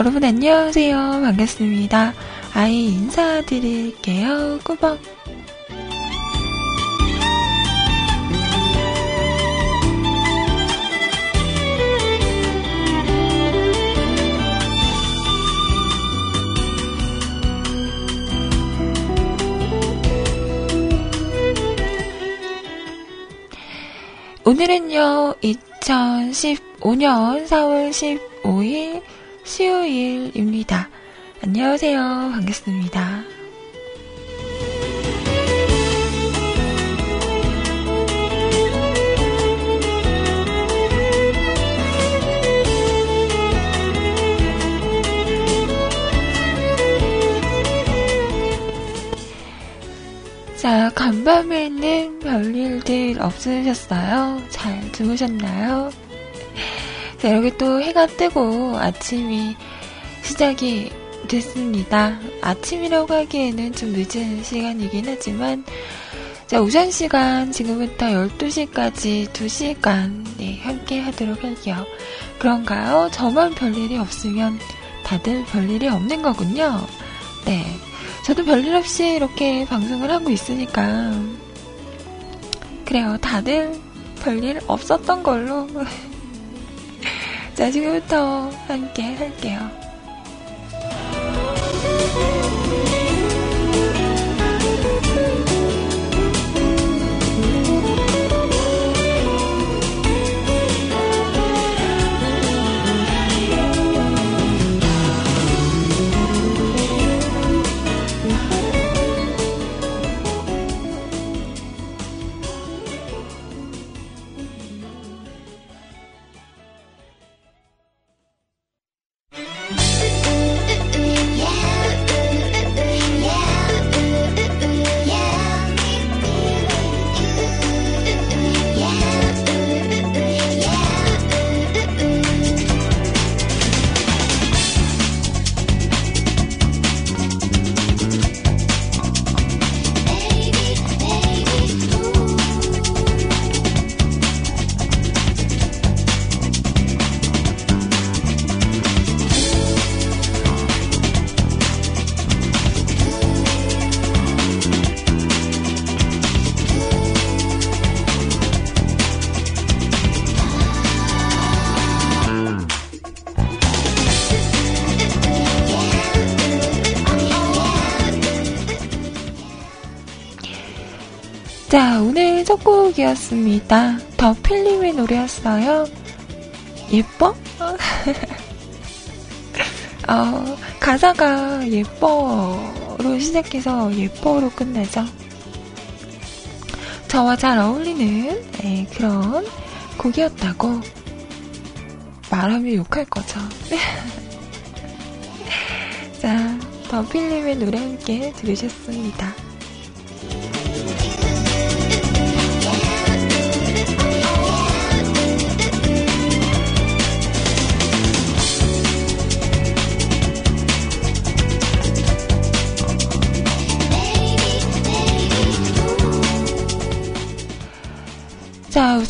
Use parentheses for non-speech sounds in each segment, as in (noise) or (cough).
여러분 안녕하세요. 반갑습니다. 아이 인사드릴게요. 꾸벅. 오늘은요, 2015년 4월 15일 수요일입니다. 안녕하세요. 반갑습니다. 자, 간밤에는 별일들 없으셨어요? 잘 주무셨나요? 자, 여기 또 해가 뜨고 아침이 시작이 됐습니다. 아침이라고 하기에는 좀 늦은 시간이긴 하지만, 자, 오전 시간 지금부터 12시까지 2시간, 네, 함께 하도록 할게요. 그런가요? 저만 별일이 없으면 다들 별일이 없는 거군요. 네. 저도 별일 없이 이렇게 방송을 하고 있으니까. 그래요. 다들 별일 없었던 걸로. (laughs) 자, 지금부터 함께 할게요. 첫 곡이었습니다. 더 필름의 노래였어요. 예뻐? (laughs) 어, 가사가 예뻐로 시작해서 예뻐로 끝나죠. 저와 잘 어울리는 네, 그런 곡이었다고 말하면 욕할 거죠. (laughs) 자, 더 필름의 노래 함께 들으셨습니다.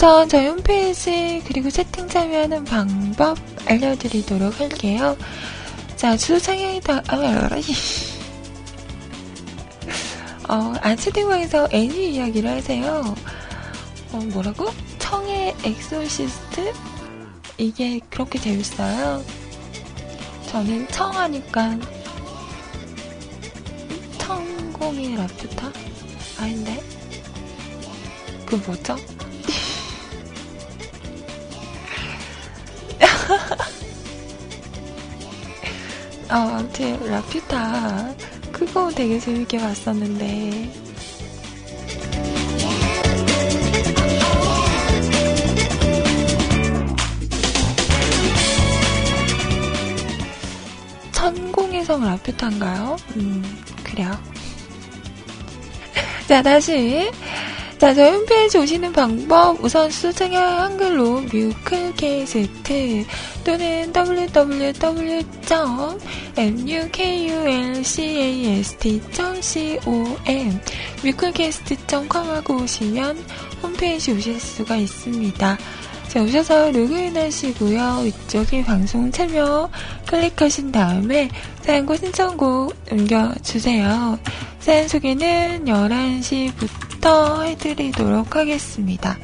우선 저희 홈페이지 그리고 채팅 참여하는 방법 알려드리도록 할게요. 자, 수상향이다. 아, 어, 안 채팅방에서 애니 이야기를 하세요. 어, 뭐라고? 청의 엑소시스트? 이게 그렇게 재밌어요. 저는 청하니까 천공의 라퓨타? 아닌데? 그 뭐죠? 어, 아무튼 라퓨타 그거 되게 재밌게 봤었는데 천공의 성 라퓨타인가요? 음, 그래요. (laughs) 자, 다시 자, 저희 홈페이지 오시는 방법 우선 수정형 한글로 뮤클캐스트 또는 www.mukulcast.com 뮤클캐스트.com 하고 오시면 홈페이지 오실 수가 있습니다. 자, 오셔서 로그인 하시고요. 위쪽에 방송 참여 클릭하신 다음에 사연과 신청곡 남겨주세요. 사연 소개는 11시부터 해드리도록 하겠습니다.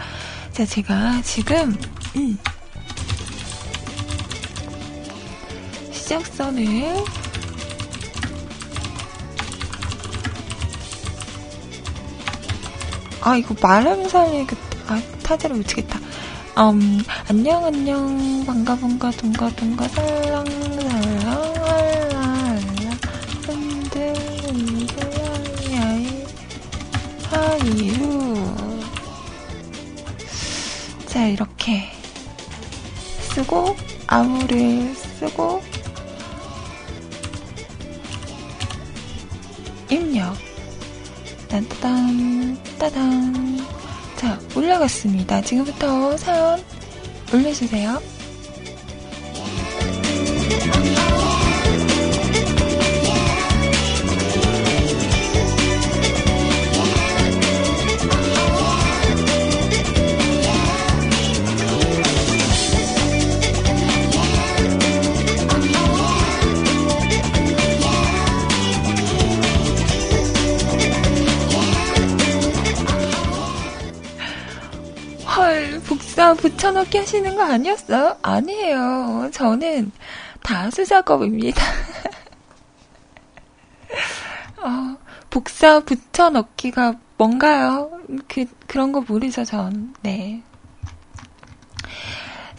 자, 제가 지금, 음, 시작선을. 아, 이거 말하면서 그, 아, 타자를 못 치겠다. 음, 안녕, 안녕, 반가, 반가, 동가, 동가, 살랑, 살랑, 알라, 흔들, 흔들, 야이, 하이루. 자, 이렇게. 쓰고, 아무를 쓰고, 따단. 자, 올라갔습니다. 지금부터 사연 올려주세요. 붙여넣기 하시는 거 아니었어요? 아니에요. 저는 다수 작업입니다. (laughs) 어, 복사 붙여넣기가 뭔가요? 그, 그런 거 모르죠, 전. 네.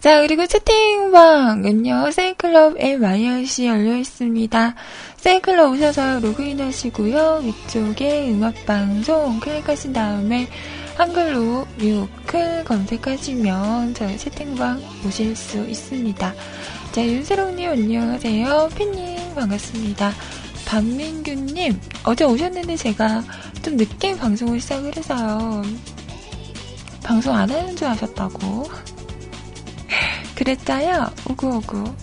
자, 그리고 채팅방은요, 세이클럽 MIRC 열려 있습니다. 세이클럽 오셔서 로그인 하시고요. 위쪽에 음악방송 클릭하신 다음에 한글로 뮤클 검색하시면 저희 채팅방 오실 수 있습니다. 자, 윤세롱님 안녕하세요. 팬님 반갑습니다. 반민규님, 어제 오셨는데 제가 좀 늦게 방송을 시작을 해서요. 방송 안 하는 줄 아셨다고. (laughs) 그랬자요? 오구오구.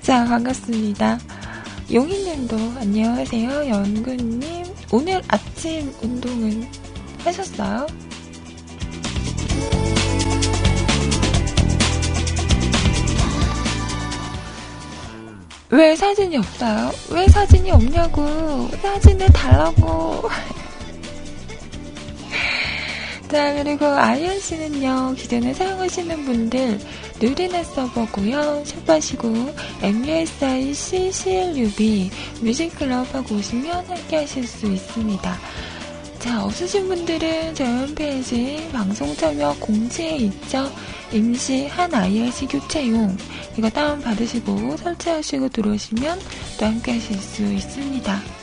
자, 반갑습니다. 용희님도 안녕하세요. 연구님, 오늘 아침 운동은 하셨어요? 왜 사진이 없어요? 왜 사진이 없냐고. 사진을 달라고. (laughs) 자, 그리고 아이언 씨는요, 기존에 사용하시는 분들, 누리넷 서버고요 샵하시고, MUSI CCLUB 뮤직클럽 하고 오시면 함께 하실 수 있습니다. 자, 없으신 분들은 저희 홈페이지 방송 참여 공지에 있죠. 임시 한 IRC 교체용 이거 다운받으시고 설치하시고 들어오시면 또 함께 하실 수 있습니다.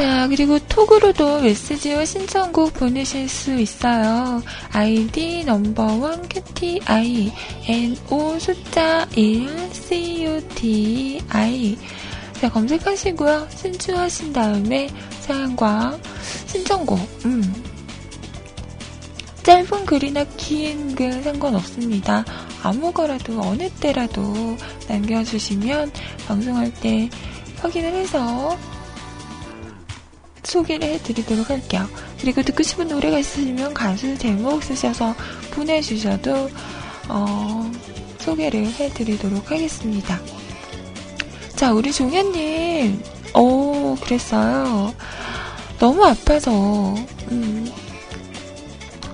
자, 그리고 톡으로도 메시지와 신청곡 보내실 수 있어요. 아이디 넘버원 큐티 아이 NO 숫자 1 CUTI 자, 검색하시고요. 신청하신 다음에 사연과 신청곡, 음. 짧은 글이나 긴 글 상관없습니다. 아무거라도 어느 때라도 남겨주시면 방송할 때 확인을 해서 소개를 해드리도록 할게요. 그리고 듣고 싶은 노래가 있으시면 가수 제목 쓰셔서 보내주셔도 어, 소개를 해드리도록 하겠습니다. 자, 우리 종현님, 오, 그랬어요. 너무 아파서, 음,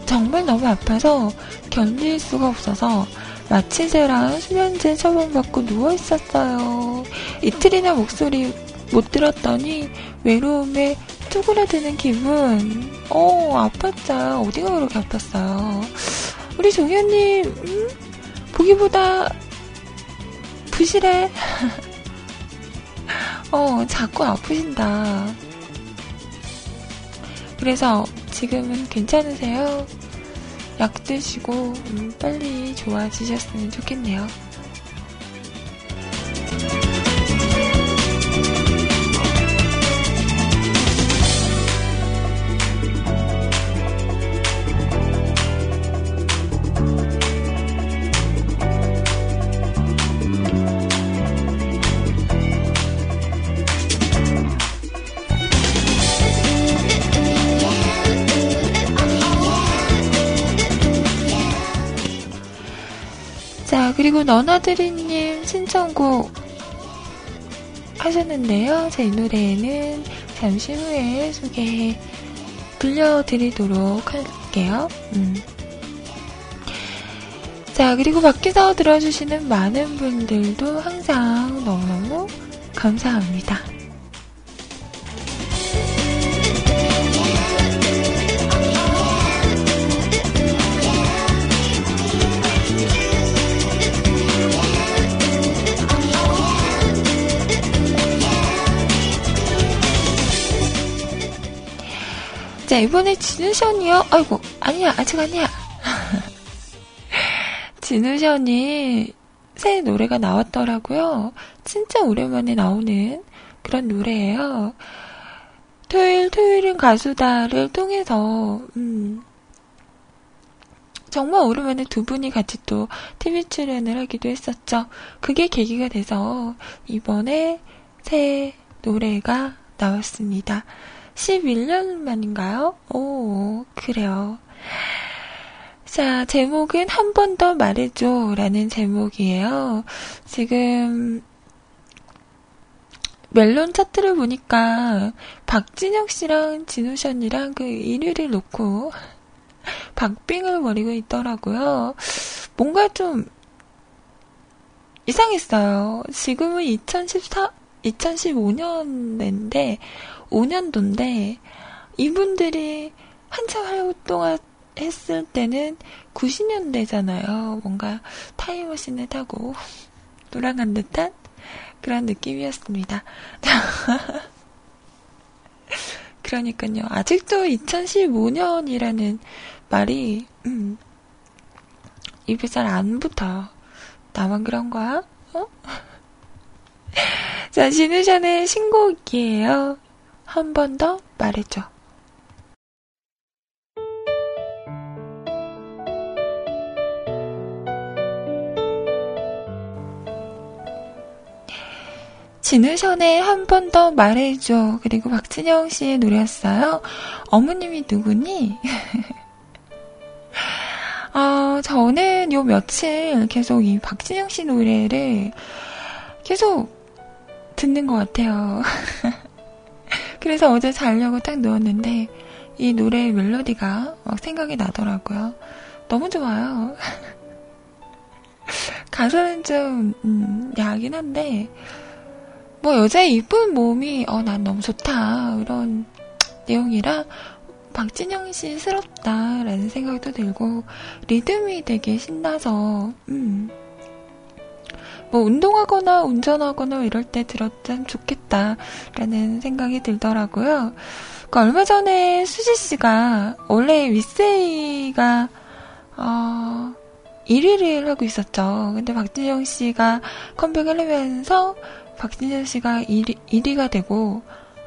정말 너무 아파서 견딜 수가 없어서 마취제랑 수면제 처방받고 누워 있었어요. 이틀이나 목소리 못 들었더니 외로움에 쪼그라드는 기분. 어, 아팠죠. 어디가 그렇게 아팠어요. 우리 종현님, 음? 보기보다 부실해. (laughs) 어, 자꾸 아프신다. 그래서 지금은 괜찮으세요? 약 드시고, 음, 빨리 좋아지셨으면 좋겠네요. 그리고 너나드리님 신청곡 하셨는데요. 제이 노래는 잠시 후에 소개해 들려드리도록 할게요. 음. 자, 그리고 밖에서 들어주시는 많은 분들도 항상 너무너무 감사합니다. 자, 이번에 진우션이요? 아이고, 아니야, 아직 아니야. (laughs) 진우션이 새 노래가 나왔더라고요. 진짜 오랜만에 나오는 그런 노래예요. 토요일, 토요일은 가수다를 통해서, 음, 정말 오랜만에 두 분이 같이 또 TV 출연을 하기도 했었죠. 그게 계기가 돼서 이번에 새 노래가 나왔습니다. 11년 만인가요? 오, 그래요. 자, 제목은 한 번 더 말해줘 라는 제목이에요. 지금, 멜론 차트를 보니까 박진혁 씨랑 진우씨 언니랑 그 1위를 놓고 박빙을 벌이고 있더라고요. 뭔가 좀 이상했어요. 지금은 2014, 2015년인데 5년도인데 이분들이 한참 활동을 했을 때는 90년대잖아요. 뭔가 타임머신을 타고 돌아간 듯한 그런 느낌이었습니다. (laughs) 그러니까요. 아직도 2015년이라는 말이 음, 입에 잘 안 붙어요. 나만 그런 거야? 어? (laughs) 자, 진우션의 신곡이에요. 한 번 더 말해줘. 진우션의 한 번 더 말해줘. 그리고 박진영 씨의 노래였어요. 어머님이 누구니? (laughs) 아, 저는 요 며칠 계속 이 박진영 씨 노래를 계속 듣는 것 같아요. (laughs) 그래서 어제 자려고 딱 누웠는데 이 노래의 멜로디가 막 생각이 나더라고요. 너무 좋아요. (laughs) 가사는 좀 음, 야하긴 한데 뭐 여자의 이쁜 몸이 어 난 너무 좋다 이런 내용이라 박진영 씨스럽다라는 생각도 들고 리듬이 되게 신나서 음. 뭐 운동하거나 운전하거나 이럴 때 들었으면 좋겠다라는 생각이 들더라고요. 그 얼마 전에 수지 씨가 원래 윗세이가 어 1위를 하고 있었죠. 근데 박진영 씨가 컴백을 하면서 박진영 씨가 1위, 1위가 되고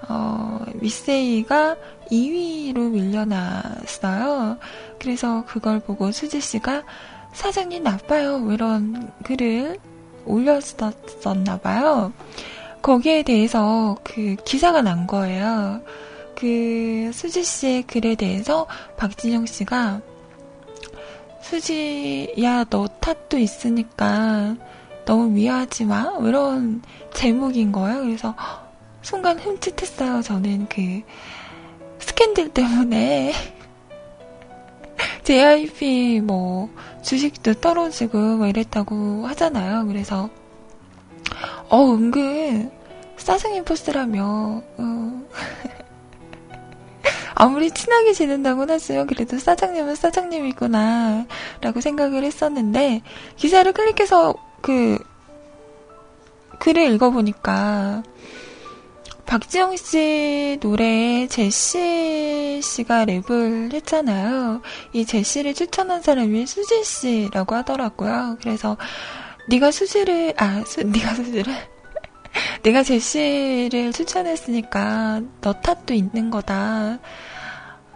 어, 윗세이가 2위로 밀려났어요. 그래서 그걸 보고 수지 씨가 사장님 나빠요. 이런 글을 올렸었나 봐요. 거기에 대해서 그 기사가 난 거예요. 그 수지 씨의 글에 대해서 박진영 씨가 수지 야 너 탓도 있으니까 너무 미워하지 마 이런 제목인 거예요. 그래서 순간 흠칫했어요. 저는 그 스캔들 때문에 JYP 뭐 주식도 떨어지고 뭐 이랬다고 하잖아요. 그래서 어 은근 사생인 포스라며 어. (laughs) 아무리 친하게 지낸다고는 하지만 그래도 사장님은 사장님이구나 라고 생각을 했었는데 기사를 클릭해서 그 글을 읽어보니까 박지영 씨 노래에 제시 씨가 랩을 했잖아요. 이 제시를 추천한 사람이 수지 씨라고 하더라고요. 그래서 네가 수지를 아 수, 네가 수지를 (laughs) 내가 제시를 추천했으니까 너 탓도 있는 거다.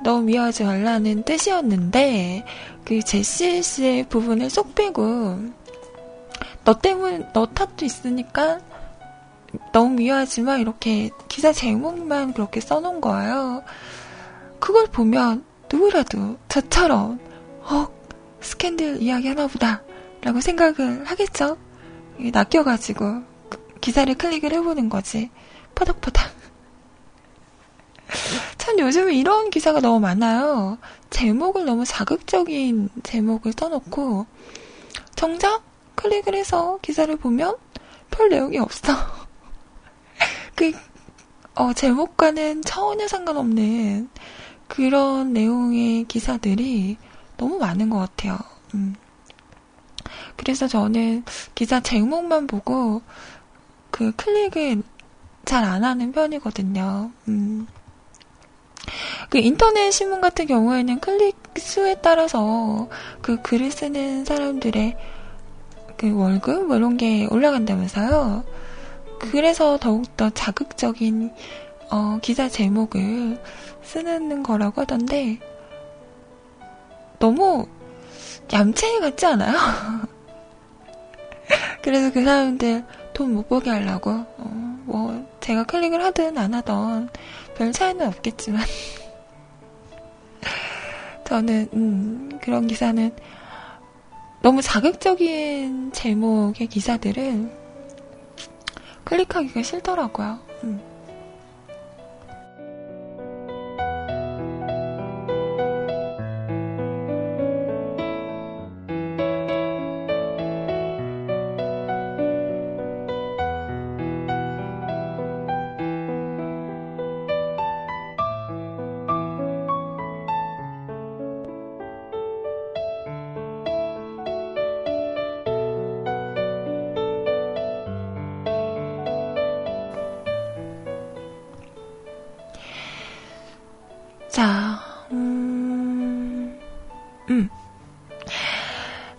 너무 미워하지 말라는 뜻이었는데 그 제시 씨의 부분을 쏙 빼고 너 때문 너 탓도 있으니까 너무 미워하지만 이렇게 기사 제목만 그렇게 써놓은 거예요. 그걸 보면 누구라도 저처럼 어 스캔들 이야기 하나 보다 라고 생각을 하겠죠? 낚여가지고 기사를 클릭을 해보는 거지. 퍼덕퍼덕. (laughs) 참 요즘에 이런 기사가 너무 많아요. 제목을 너무 자극적인 제목을 써놓고 정작 클릭을 해서 기사를 보면 별 내용이 없어. 그, 어, 제목과는 전혀 상관없는 그런 내용의 기사들이 너무 많은 것 같아요. 음. 그래서 저는 기사 제목만 보고 그 클릭을 잘안 하는 편이거든요. 음. 그 인터넷 신문 같은 경우에는 클릭 수에 따라서 그 글을 쓰는 사람들의 그 월급 뭐 이런 게 올라간다면서요. 그래서 더욱더 자극적인 어, 기사 제목을 쓰는 거라고 하던데 너무 얌체 같지 않아요? (laughs) 그래서 그 사람들 돈못 보게 하려고 어, 뭐 제가 클릭을 하든 안 하든 별 차이는 없겠지만 (laughs) 저는 음, 그런 기사는 너무 자극적인 제목의 기사들은 클릭하기가 싫더라고요. 음.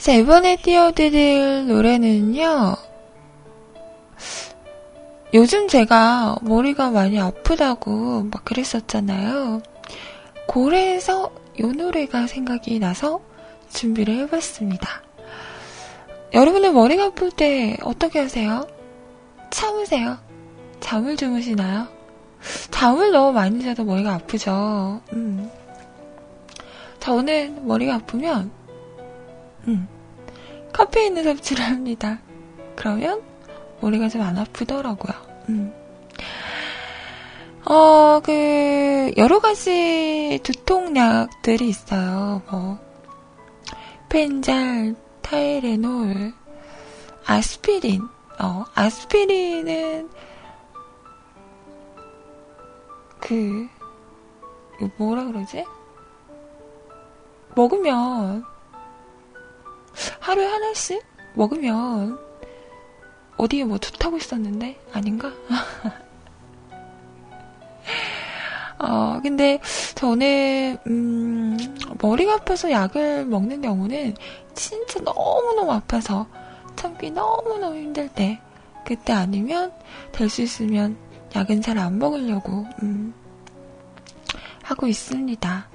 자, 이번에 띄워드릴 노래는요, 요즘 제가 머리가 많이 아프다고 막 그랬었잖아요. 고래에서 이 노래가 생각이 나서 준비를 해봤습니다. 여러분은 머리가 아플 때 어떻게 하세요? 참으세요? 잠을 주무시나요? 잠을 너무 많이 자도 머리가 아프죠. 음. 저는 머리가 아프면, 음, 카페인을 섭취를 합니다. 그러면 머리가 좀 안 아프더라고요. 음. 어, 그, 여러 가지 두통약들이 있어요. 뭐, 펜잘, 타이레놀, 아스피린. 어, 아스피린은, 그, 뭐라 그러지? 먹으면 하루에 하나씩 먹으면 어디에 뭐 좋다고 있었는데 아닌가? (laughs) 어, 근데 저는 음, 머리가 아파서 약을 먹는 경우는 진짜 너무너무 아파서 참기 너무너무 힘들 때 그때 아니면 될 수 있으면 약은 잘 안 먹으려고 음, 하고 있습니다.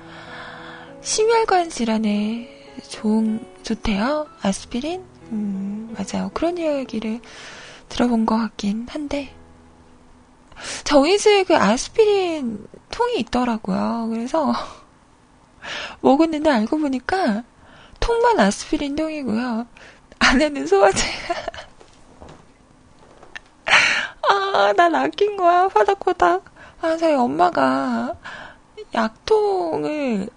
심혈관 질환에 좋은, 좋대요. 아스피린? 음, 맞아요. 그런 이야기를 들어본 것 같긴 한데. 저희 집에 그 아스피린 통이 있더라고요. 그래서 (laughs) 먹었는데 알고 보니까 통만 아스피린 통이고요. 안에는 소화제가. (laughs) 아, 난 아낀 거야. 파닥파닥. 아, 저희 엄마가 약통을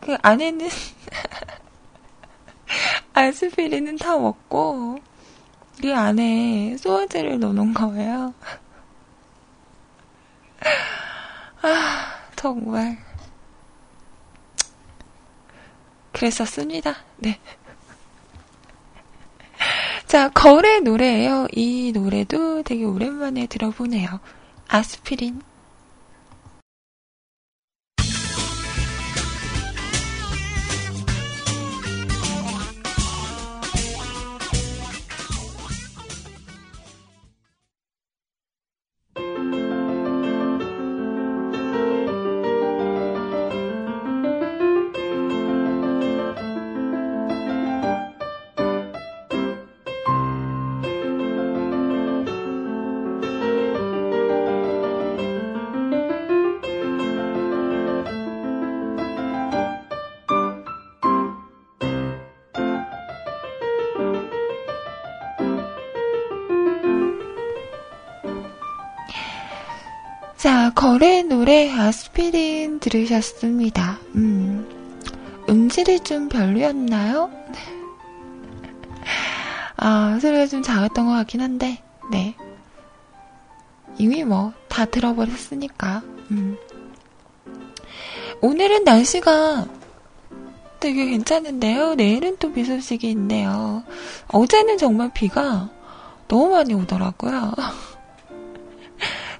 그 안에는 (laughs) (laughs) 아스피린은 다 먹고 그 안에 소화제를 넣어놓은 거예요. (laughs) 아, 정말. 그랬었습니다. 네. (laughs) 자, 거울의 노래예요. 이 노래도 되게 오랜만에 들어보네요. 아스피린. 자, 거래 노래 아스피린 들으셨습니다. 음, 음질이 좀 별로였나요? (laughs) 아, 소리가 좀 작았던 것 같긴 한데, 네. 이미 뭐, 다 들어버렸으니까, 음. 오늘은 날씨가 되게 괜찮은데요. 내일은 또 비 소식이 있네요. 어제는 정말 비가 너무 많이 오더라고요. (laughs)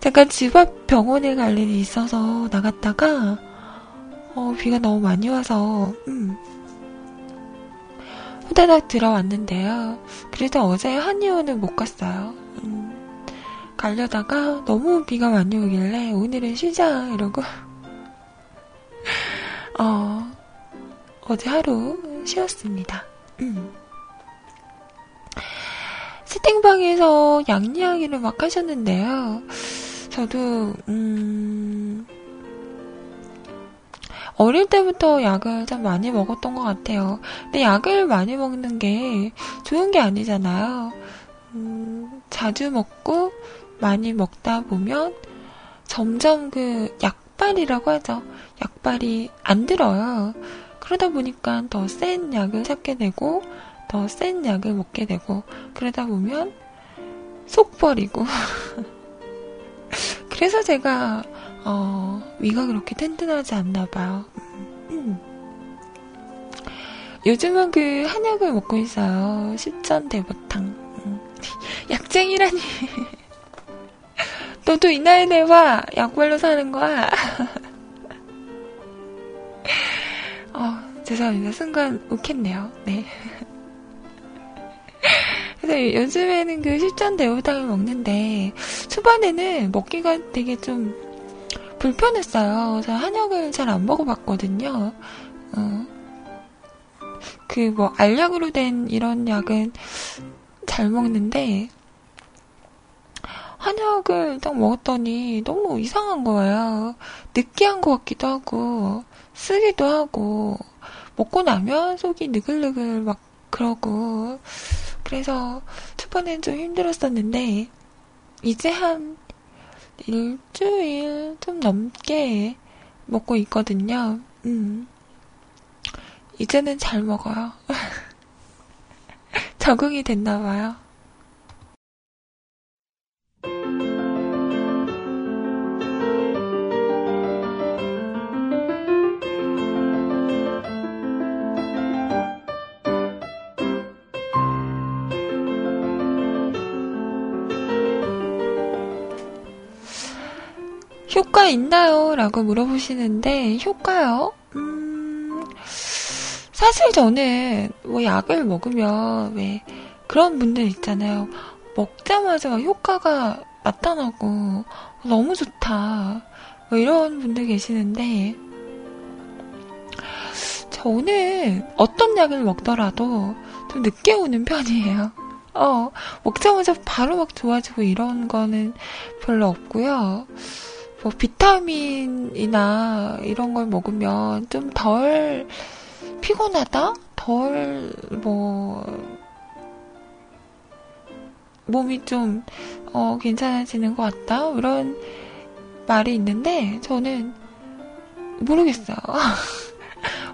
잠깐 집 앞 병원에 갈 일이 있어서 나갔다가 어, 비가 너무 많이 와서 음, 후다닥 들어왔는데요. 그래서 어제 한의원을 못 갔어요. 음, 가려다가 너무 비가 많이 오길래 오늘은 쉬자 이러고 (laughs) 어, 어제 하루 쉬었습니다. 음. 채팅방에서 양 이야기를 막 하셨는데요. 저도 음, 어릴 때부터 약을 참 많이 먹었던 것 같아요. 근데 약을 많이 먹는 게 좋은 게 아니잖아요. 음, 자주 먹고 많이 먹다 보면 점점 그 약발이라고 하죠. 약발이 안 들어요. 그러다 보니까 더 센 약을 찾게 되고 더 센 약을 먹게 되고 그러다 보면 속 버리고 (laughs) 그래서 제가 어, 위가 그렇게 튼튼하지 않나 봐요. 음. 요즘은 그 한약을 먹고 있어요. 십전 대보탕. 음. (laughs) 약쟁이라니. (laughs) 너도 이 나이 내와 약발로 사는 거야. (laughs) 어, 죄송합니다. 순간 웃겠네요. 네. 그래서 요즘에는 그 십전 대우탕을 먹는데 초반에는 먹기가 되게 좀 불편했어요. 저 한약을 잘 안 먹어봤거든요. 어. 그 뭐 알약으로 된 이런 약은 잘 먹는데 한약을 딱 먹었더니 너무 이상한 거예요. 느끼한 것 같기도 하고 쓰기도 하고 먹고 나면 속이 느글느글 막 그러고 그래서 초반엔 좀 힘들었었는데 이제 한 일주일 좀 넘게 먹고 있거든요. 음. 이제는 잘 먹어요. (laughs) 적응이 됐나 봐요. 효과 있나요? 라고 물어보시는데, 효과요? 음, 사실 저는 뭐 약을 먹으면 왜 그런 분들 있잖아요. 먹자마자 효과가 나타나고 너무 좋다. 뭐 이런 분들 계시는데, 저는 어떤 약을 먹더라도 좀 늦게 오는 편이에요. 어, 먹자마자 바로 막 좋아지고 이런 거는 별로 없고요. 뭐 비타민이나 이런 걸 먹으면 좀 덜 피곤하다? 덜 뭐 몸이 좀 어, 괜찮아지는 것 같다? 이런 말이 있는데 저는 모르겠어요.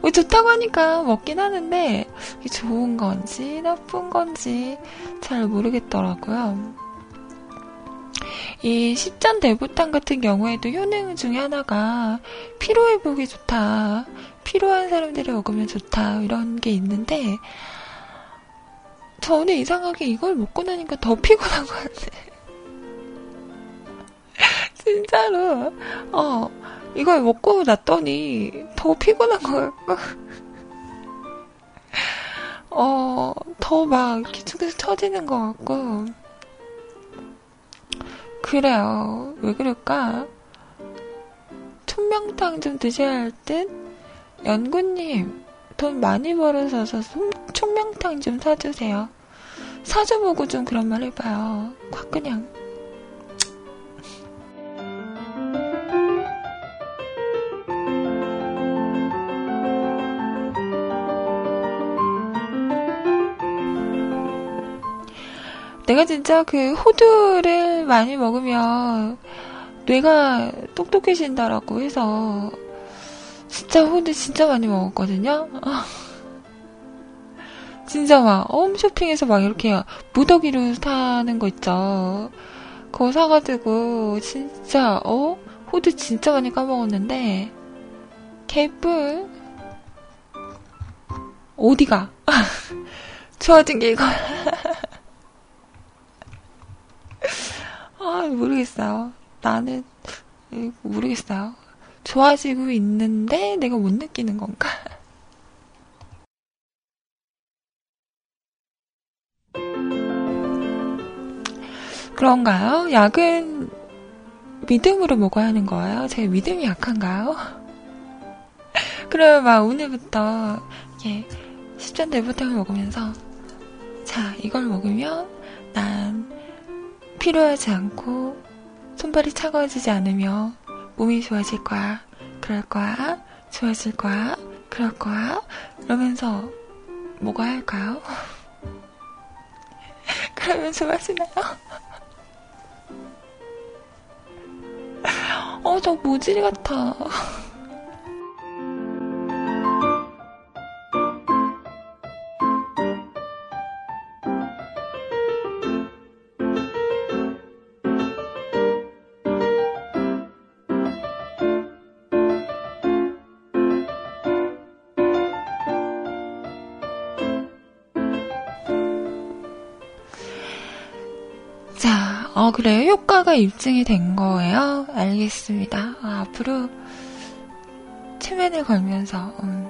뭐 (laughs) 좋다고 하니까 먹긴 하는데 좋은 건지 나쁜 건지 잘 모르겠더라고요. 이 십전 대부탕 같은 경우에도 효능 중에 하나가 피로 회복이 좋다. 피로한 사람들이 먹으면 좋다. 이런 게 있는데, 저는 이상하게 이걸 먹고 나니까 더 피곤한 것 같아. (laughs) 진짜로. 어, 이걸 먹고 났더니 더 피곤한 거 같고. (laughs) 어, 더 막 기축에서 처지는 것 같고. 그래요. 왜 그럴까? 총명탕 좀 드셔야 할 듯? 연구님, 돈 많이 벌어서 총명탕 좀 사주세요. 사줘보고 좀 그런 말 해봐요. 확 그냥. 내가 진짜 그 호두를 많이 먹으면 뇌가 똑똑해진다라고 해서 진짜 호두 진짜 많이 먹었거든요. (laughs) 진짜 막 홈쇼핑에서 막 이렇게 무더기로 사는 거 있죠. 그거 사가지고 진짜 어 호두 진짜 많이 까먹었는데 개뿔 어디가 (laughs) 좋아진 게 이거 (laughs) (laughs) 아 모르겠어요. 나는 모르겠어요. 좋아지고 있는데 내가 못 느끼는 건가? (laughs) 그런가요? 약은 믿음으로 먹어야 하는 거예요? 제 믿음이 약한가요? (laughs) 그러면 막 오늘부터 이게 십전 대보탕을 먹으면서 자 이걸 먹으면 난 필요하지 않고 손발이 차가워지지 않으며 몸이 좋아질 거야. 그럴 거야. 좋아질 거야. 그럴 거야. 이러면서 뭐가 할까요? (laughs) 그러면 좋아지나요? (laughs) 어, 저 모질이 같아. 어, 그래요? 효과가 입증이 된 거예요? 알겠습니다. 아, 앞으로 체면을 걸면서, 음,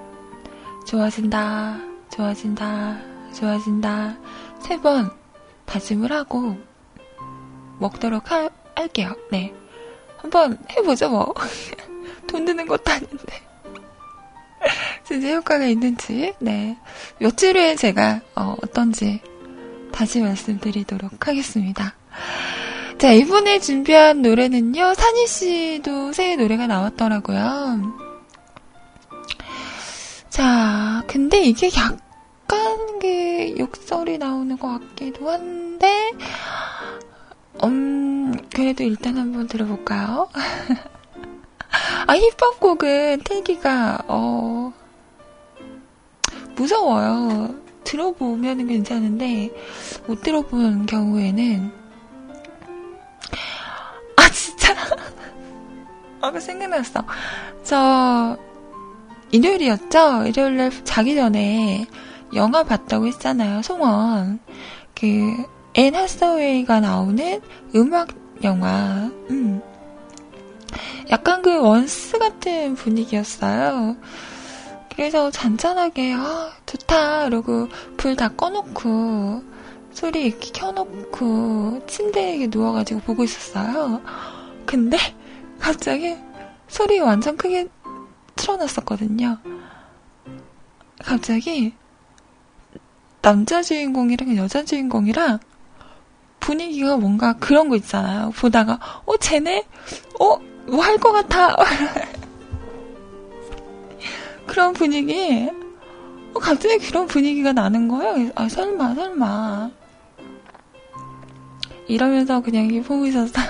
좋아진다, 좋아진다, 좋아진다, 세 번 다짐을 하고 먹도록 하, 할게요. 네. 한번 해보죠, 뭐. (laughs) 돈 드는 것도 아닌데. (laughs) 진짜 효과가 있는지, 네. 며칠 후에 제가, 어, 어떤지 다시 말씀드리도록 하겠습니다. 자, 이번에 준비한 노래는요, 산희 씨도 새 노래가 나왔더라고요. 자, 근데 이게 약간 그 욕설이 나오는 것 같기도 한데, 음, 그래도 일단 한번 들어볼까요? (laughs) 아, 힙합 곡은 태기가, 어, 무서워요. 들어보면 괜찮은데, 못 들어보는 경우에는 진짜. (laughs) 아, 그 생각났어. 저, 일요일이었죠? 일요일날 자기 전에 영화 봤다고 했잖아요. Song One. 그, 앤 해서웨이가 나오는 음악 영화. 음. 약간 그 Once 같은 분위기였어요. 그래서 잔잔하게, 아, 좋다. 이러고 불 다 꺼놓고, 소리 이렇게 켜놓고 침대에 누워가지고 보고 있었어요. 근데 갑자기 소리 완전 크게 틀어놨었거든요. 갑자기 남자 주인공이랑 여자 주인공이랑 분위기가 뭔가 그런 거 있잖아요. 보다가 어 쟤네 어 뭐 할 것 같아 (laughs) 그런 분위기 어, 갑자기 그런 분위기가 나는 거예요. 아 설마 설마 이러면서 그냥 이렇게 보고 있었어.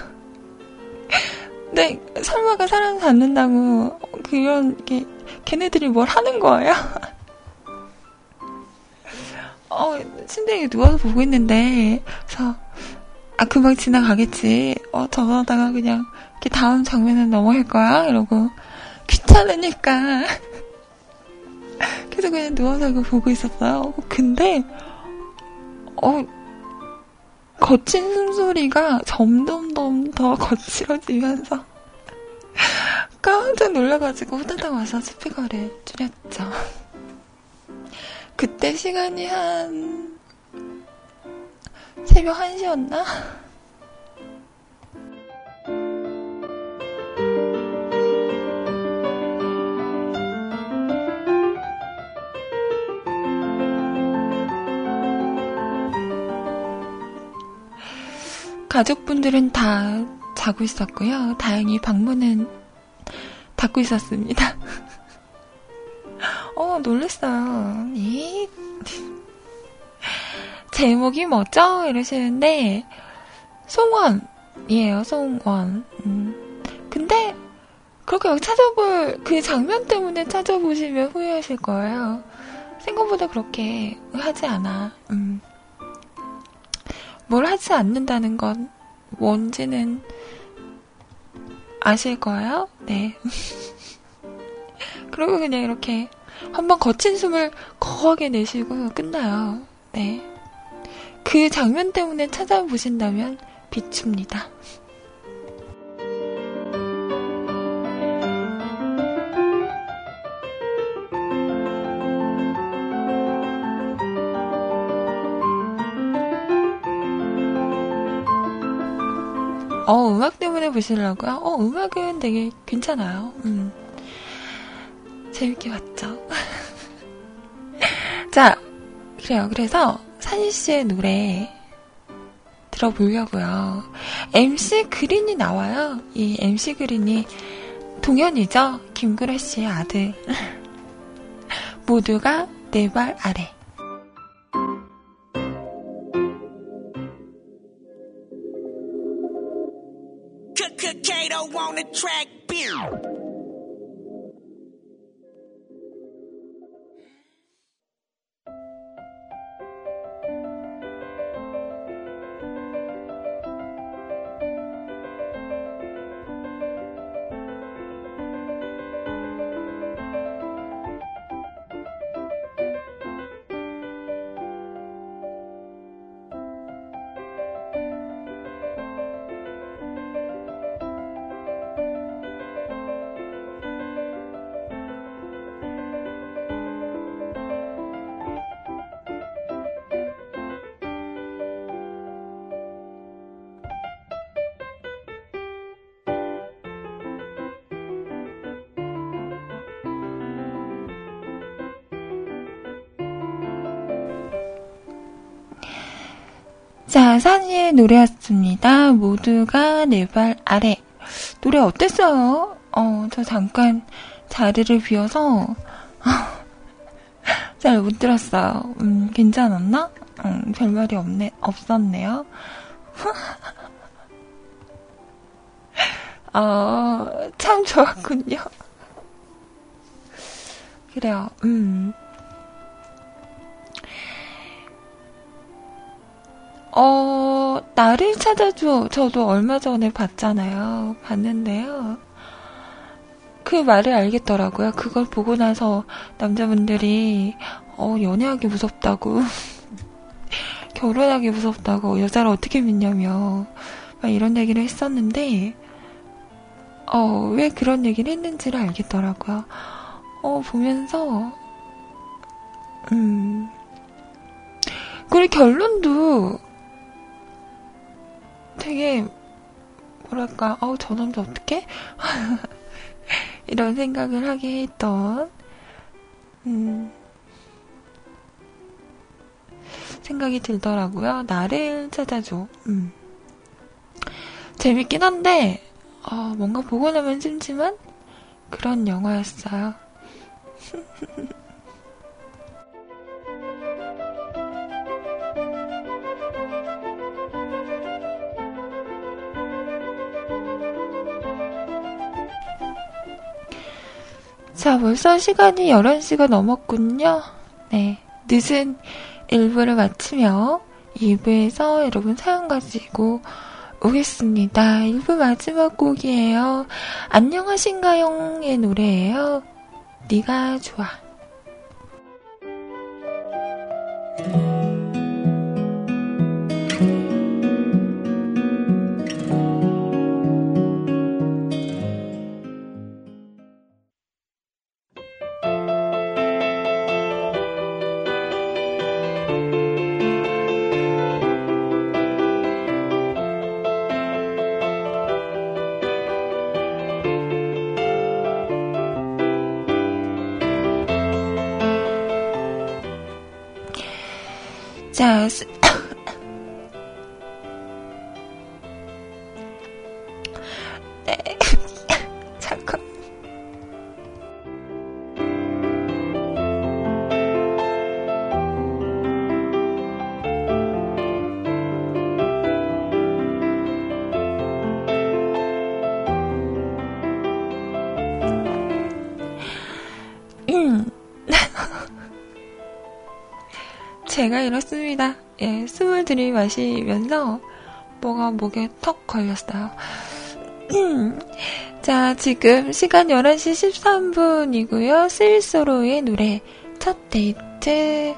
(laughs) 근데 설마가 사람 갖는다고 그런 게 걔네들이 뭘 하는 거예요? (laughs) 어, 침대에 누워서 보고 있는데, 그래서, 아, 금방 지나가겠지. 어, 저러다가 그냥, 이렇게 다음 장면은 넘어갈 거야? 이러고, 귀찮으니까. (laughs) 계속 그냥 누워서 보고 있었어요. 근데, 어, 거친 숨소리가 점점점 더 거칠어지면서 (laughs) 깜짝 놀라가지고 후다닥 와서 스피커를 줄였죠. 그때 시간이 한 새벽 1시였나? 가족분들은 다 자고 있었고요. 다행히 방문은 닫고 있었습니다. (laughs) 어, 놀랬어요. 이 제목이 뭐죠? 이러시는데, 송원이에요, 송원. 음, 그렇게 막 찾아볼, 그 장면 때문에 찾아보시면 후회하실 거예요. 생각보다 그렇게 하지 않아. 음. 뭘 하지 않는다는 건 뭔지는 아실 거예요? 네. (laughs) 그리고 그냥 이렇게 한번 거친 숨을 거하게 내쉬고 끝나요. 네. 그 장면 때문에 찾아보신다면 비춥니다. 어, 음악 때문에 보시려고요? 어, 음악은 되게 괜찮아요. 음. 재밌게 봤죠. (laughs) 자, 그래요. 그래서 산희 씨의 노래 들어보려고요. MC 그린이 나와요. 이 MC 그린이 동현이죠. 김구라 씨의 아들. (laughs) 모두가 내 발 아래. On the track, beer. 자, 산이의 노래였습니다. 모두가 내 발 아래. 노래 어땠어요? 어, 저 잠깐 자리를 비워서 (laughs) 잘 못 들었어요. 음, 괜찮았나? 음, 별 말이 없네, 없었네요. (laughs) 어, 참 좋았군요. (laughs) 그래요, 음. 어, 나를 찾아줘. 저도 얼마 전에 봤잖아요. 봤는데요. 그 말을 알겠더라고요. 그걸 보고 나서 남자분들이, 어, 연애하기 무섭다고. (laughs) 결혼하기 무섭다고. 여자를 어떻게 믿냐며. 막 이런 얘기를 했었는데, 어, 왜 그런 얘기를 했는지를 알겠더라고요. 어, 보면서, 음. 그리고 결론도 되게 뭐랄까 어우 저 남자 어떻게 (laughs) 이런 생각을 하게 했던 음, 생각이 들더라고요. 나를 찾아줘. 음. 재밌긴 한데 어, 뭔가 보고 나면 찜찜한 그런 영화였어요. (laughs) 자, 벌써 시간이 11시가 넘었군요. 네. 늦은 1부를 마치며 2부에서 여러분 사연 가지고 오겠습니다. 1부 마지막 곡이에요. 안녕하신가요의 노래예요. 네가 좋아. 마시면서 뭐가 목에 턱 걸렸어요. (clears throat) 자, 지금 시간 11시 13분이고요. 스위스로의 노래 첫 데이트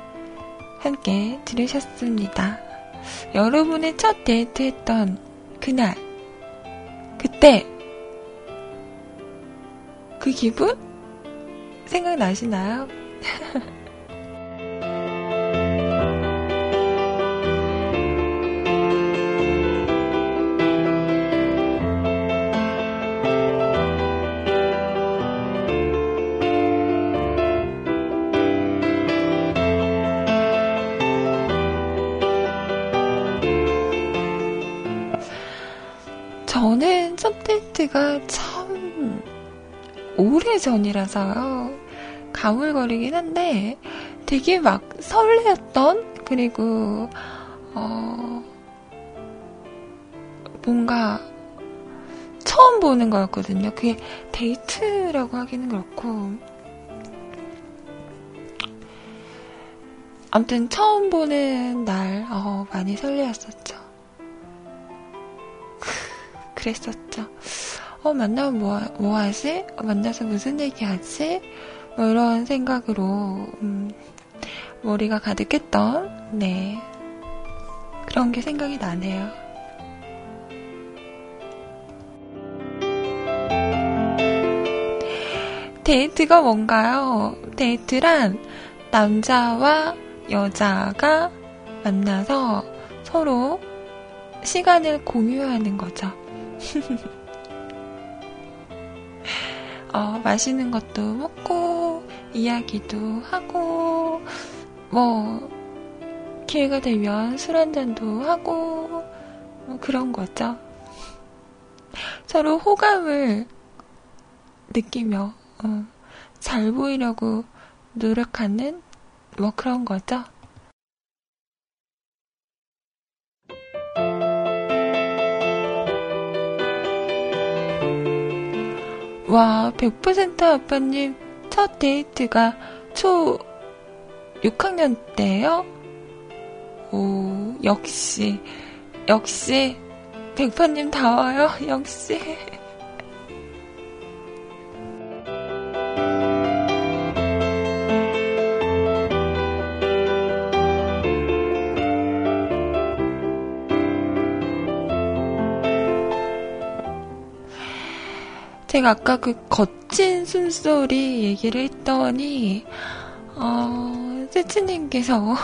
함께 들으셨습니다. 여러분의 첫 데이트 했던 그날, 그때, 그 기분? 생각나시나요? (laughs) 참 오래 전이라서요. 가물거리긴 한데 되게 막 설레었던 그리고 어 뭔가 처음 보는 거였거든요. 그게 데이트라고 하기는 그렇고 아무튼 처음 보는 날 어, 많이 설레었었죠. (laughs) 그랬었죠. 어, 만나면 뭐, 뭐 하지? 어, 만나서 무슨 얘기 하지? 뭐 이런 생각으로, 음, 머리가 가득했던, 네. 그런 게 생각이 나네요. 데이트가 뭔가요? 데이트란 남자와 여자가 만나서 서로 시간을 공유하는 거죠. (laughs) 어, 맛있는 것도 먹고, 이야기도 하고, 뭐, 기회가 되면 술 한잔도 하고, 뭐 그런 거죠. 서로 호감을 느끼며, 어, 잘 보이려고 노력하는, 뭐 그런 거죠. 와, 100% 아빠님 첫 데이트가 초 6학년 때예요? 오, 역시, 역시, 백파님 다 와요, 역시. 제가 아까 그 거친 숨소리 얘기를 했더니, 어, 세츠님께서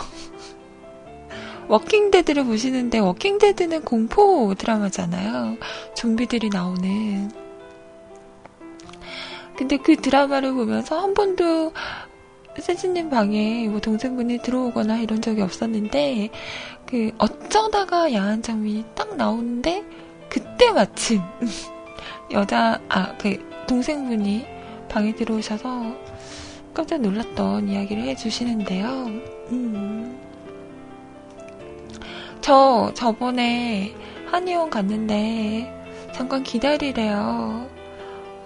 (laughs) Walking Dead를 보시는데, Walking Dead는 공포 드라마잖아요. 좀비들이 나오는. 근데 그 드라마를 보면서 한 번도 세진님 방에 뭐 동생분이 들어오거나 이런 적이 없었는데, 그 어쩌다가 야한 장면이 딱 나오는데, 그때 마침 (laughs) 여자, 아, 그, 동생분이 방에 들어오셔서 깜짝 놀랐던 이야기를 해주시는데요. 음. 저, 저번에 한의원 갔는데, 잠깐 기다리래요.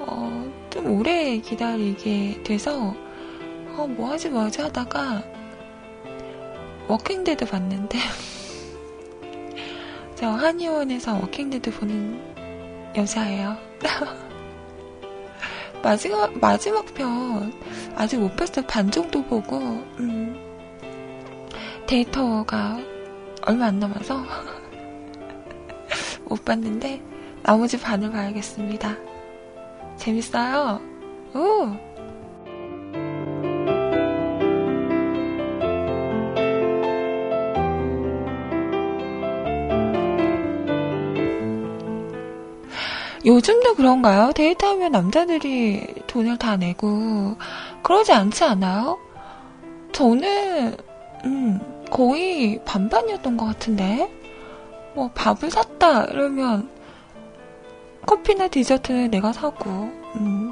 어, 좀 오래 기다리게 돼서, 어, 뭐 하지 뭐 하지 하다가, Walking Dead 봤는데, (laughs) 저 한의원에서 Walking Dead 보는 여자예요. (laughs) 마지막, 마지막 편, 아직 못 봤어요. 반 정도 보고, 음, 데이터가 얼마 안 남아서 (laughs) 못 봤는데, 나머지 반을 봐야겠습니다. 재밌어요. 오! 요즘도 그런가요? 데이트하면 남자들이 돈을 다 내고 그러지 않지 않아요? 저는 음, 거의 반반이었던 것 같은데 뭐 밥을 샀다 이러면 커피나 디저트는 내가 사고 음,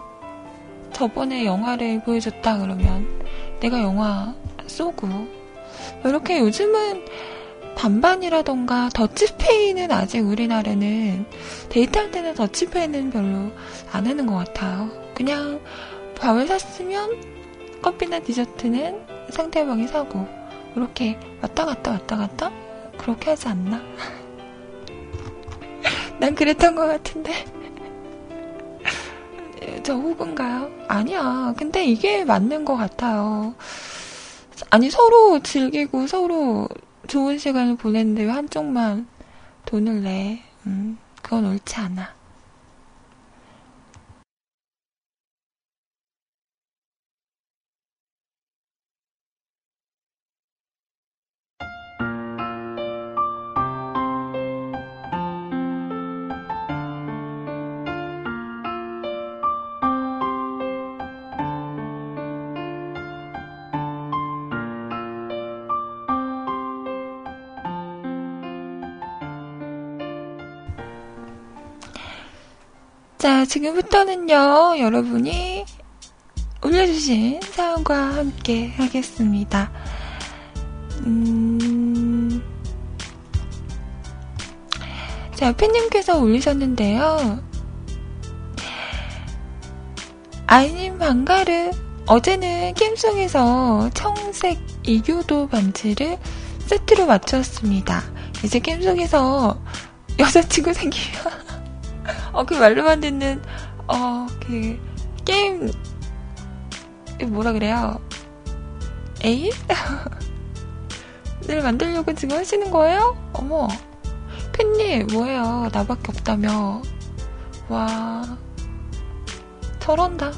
저번에 영화를 보여줬다 그러면 내가 영화 쏘고 이렇게 요즘은 반반이라던가 더치페이는 아직 우리나라는 데이트할 때는 더치페이는 별로 안 하는 것 같아요. 그냥 밥을 샀으면 커피나 디저트는 상대방이 사고 이렇게 왔다 갔다 왔다 갔다? 그렇게 하지 않나? (laughs) 난 그랬던 것 같은데. (laughs) 저 호구인가요? 아니야. 근데 이게 맞는 것 같아요. 아니, 서로 즐기고 서로 좋은 시간을 보냈는데 왜 한쪽만 돈을 내? 음, 그건 옳지 않아. 자, 지금부터는요, 여러분이 올려주신 사연과 함께 하겠습니다. 음, 자, 팬님께서 올리셨는데요. 아이님 방가르 어제는 게임 속에서 청색 이교도 반지를 세트로 맞췄습니다. 이제 게임 속에서 여자친구 생기면 어, 그 말로만 듣는, 어, 그, 게임, 뭐라 그래요? 에잇? (laughs) 늘 만들려고 지금 하시는 거예요? 어머. 팬님, 뭐예요? 나밖에 없다며. 와. 저런다.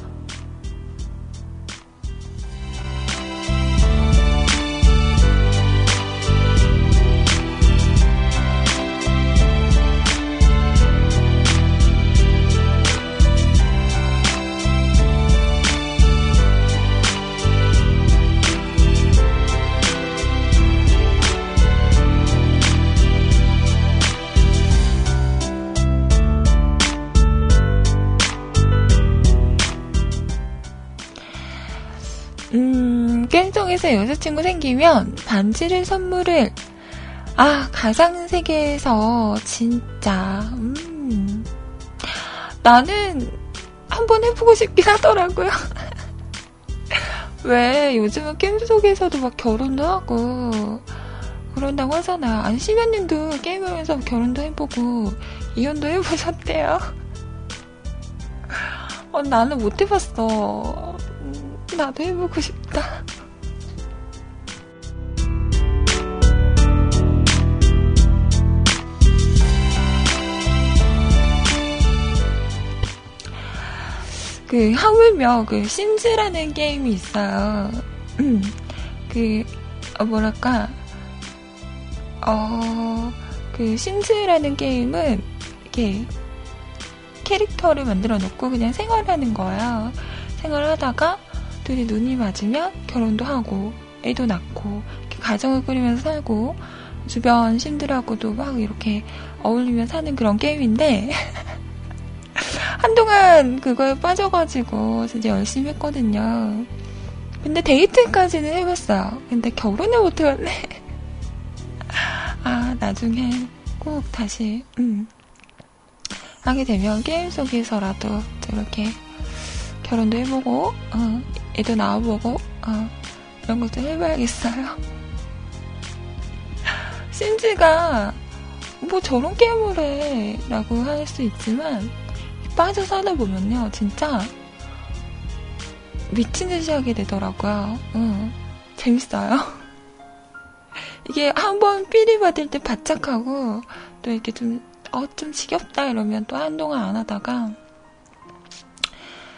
세상에서 여자친구 생기면 반지를 선물을 아 가상 세계에서 진짜 음, 나는 한번 해보고 싶긴 하더라고요. (laughs) 왜 요즘은 게임 속에서도 막 결혼도 하고 그런다고 하잖아요. 아니 심연님도 게임하면서 결혼도 해보고 이혼도 해보셨대요. (laughs) 어, 나는 못 해봤어. 음, 나도 해보고 싶다. 그 하물며 그 심즈라는 게임이 있어요. 음, 그 어, 뭐랄까 어 그 심즈라는 게임은 이렇게 캐릭터를 만들어 놓고 그냥 생활하는 거예요. 생활하다가 둘이 눈이 맞으면 결혼도 하고 애도 낳고 가정을 꾸리면서 살고 주변 신들하고도 막 이렇게 어울리며 사는 그런 게임인데 (laughs) 한동안 그거에 빠져가지고 진짜 열심히 했거든요. 근데 데이트까지는 해봤어요. 근데 결혼을 못해봤네. (laughs) 아, 나중에 꼭 다시, 음, 하게 되면 게임 속에서라도 이렇게 결혼도 해보고, 어, 애도 낳아보고, 어, 이런 것도 해봐야겠어요. (laughs) 심지가 뭐 저런 게임을 해 라고 할 수 있지만 빠져 살다 보면요, 진짜 미친 듯이 하게 되더라고요. 응, 재밌어요. (laughs) 이게 한번 삐리 받을 때 바짝 하고 또 이렇게 좀, 어, 좀 지겹다 이러면 또 한동안 안 하다가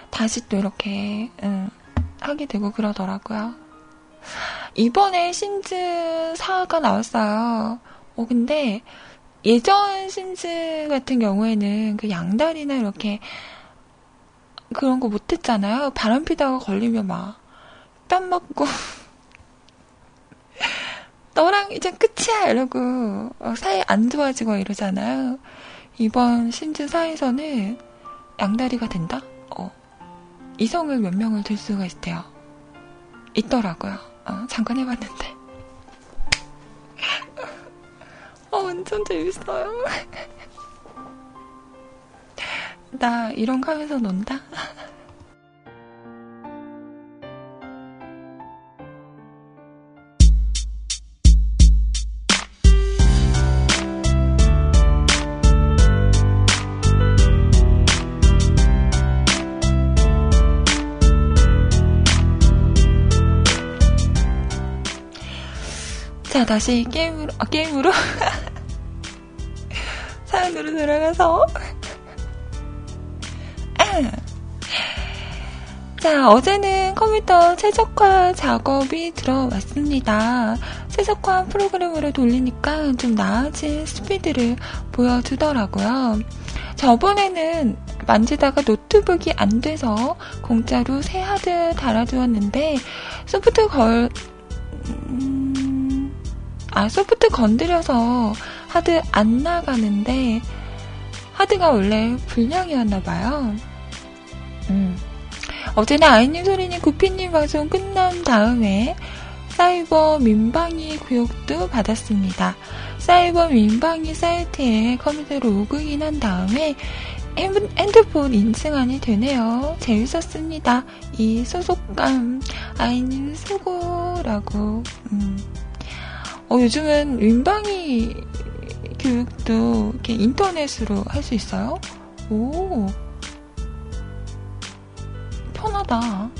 다시 또 이렇게, 응, 하게 되고 그러더라고요. 이번에 신즈 4가 나왔어요. 어, 근데 예전 신즈 같은 경우에는 그 양다리나 이렇게 그런 거 못했잖아요. 바람 피다가 걸리면 막땀 맞고 (laughs) 너랑 이제 끝이야 이러고 어, 사이 안 좋아지고 이러잖아요. 이번 신즈 사에서는 양다리가 된다? 어. 이성을 몇 명을 들 수가 있대요. 있더라고요. 어, 잠깐 해봤는데. (laughs) 어, 완전 재밌어요. 나 이런 거 하면서 논다? 자, 다시 게임으로, 아, 게임으로? (laughs) 사연으로 돌아가서. 자, 어제는 컴퓨터 최적화 작업이 들어왔습니다. 최적화 프로그램으로 돌리니까 좀 나아진 스피드를 보여주더라고요. 저번에는 만지다가 노트북이 안 돼서 공짜로 새 하드 달아주었는데 소프트 걸, 음, 아, 소프트 건드려서 하드 안 나가는데 하드가 원래 불량이었나 봐요. 음. 어제는 아이님 소리님 구피님 방송 끝난 다음에 사이버 민방위 구역도 받았습니다. 사이버 민방위 사이트에 컴퓨터로 로그인 한 다음에 핸드폰 인증안이 되네요. 재밌었습니다. 이 소속감, 아이님 수고라고. 음. 어, 요즘은 민방위 교육도 이렇게 인터넷으로 할 수 있어요? 오. 편하다.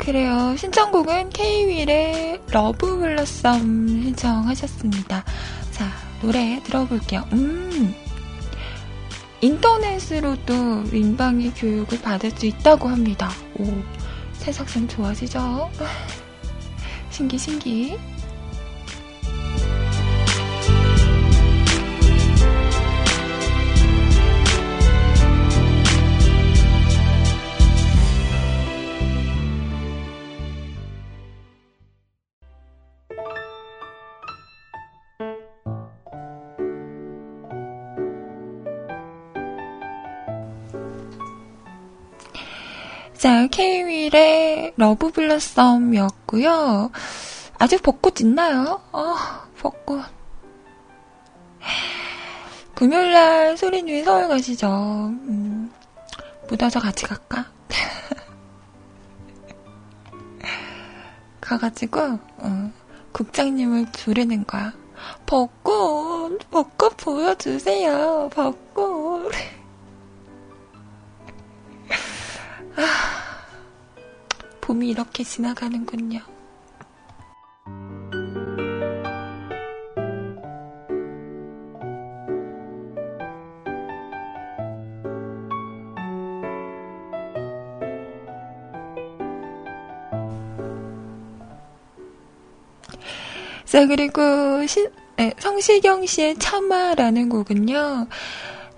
그래요. 신청곡은 K.Will의 Love Blossom 신청하셨습니다. 자, 노래 들어볼게요. 음, 인터넷으로도 민방위 교육을 받을 수 있다고 합니다. 오, 세상 참 좋아지죠? 신기, 신기. 자, 케이윌의 Love Blossom이었고요. 아직 벚꽃 있나요? 어, 벚꽃. 금요일날 소리님이 서울 가시죠. 음, 못 와서 같이 갈까? (laughs) 가가지고, 어, 국장님을 부르는 거야. 벚꽃, 벚꽃 보여주세요, 벚꽃. 아, 봄이 이렇게 지나가는군요. 자, 그리고 시, 네, 성시경 씨의 참아라는 곡은요.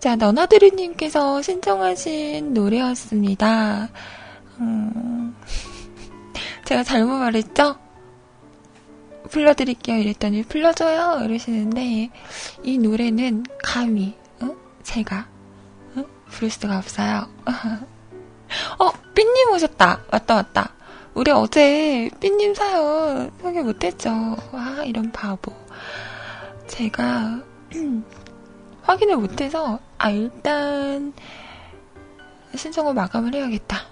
자, 너나드리님께서 신청하신 노래였습니다. 음, (laughs) 제가 잘못 말했죠? 불러드릴게요. 이랬더니 불러줘요. 이러시는데 이 노래는 감히 어? 제가 어? 부를 수가 없어요. (laughs) 어, 삐님 오셨다. 왔다 왔다. 우리 어제 삐님 사연 소개 못했죠. 와 이런 바보. 제가 (clears throat) 확인을 못해서 아 일단 신청을 마감을 해야겠다.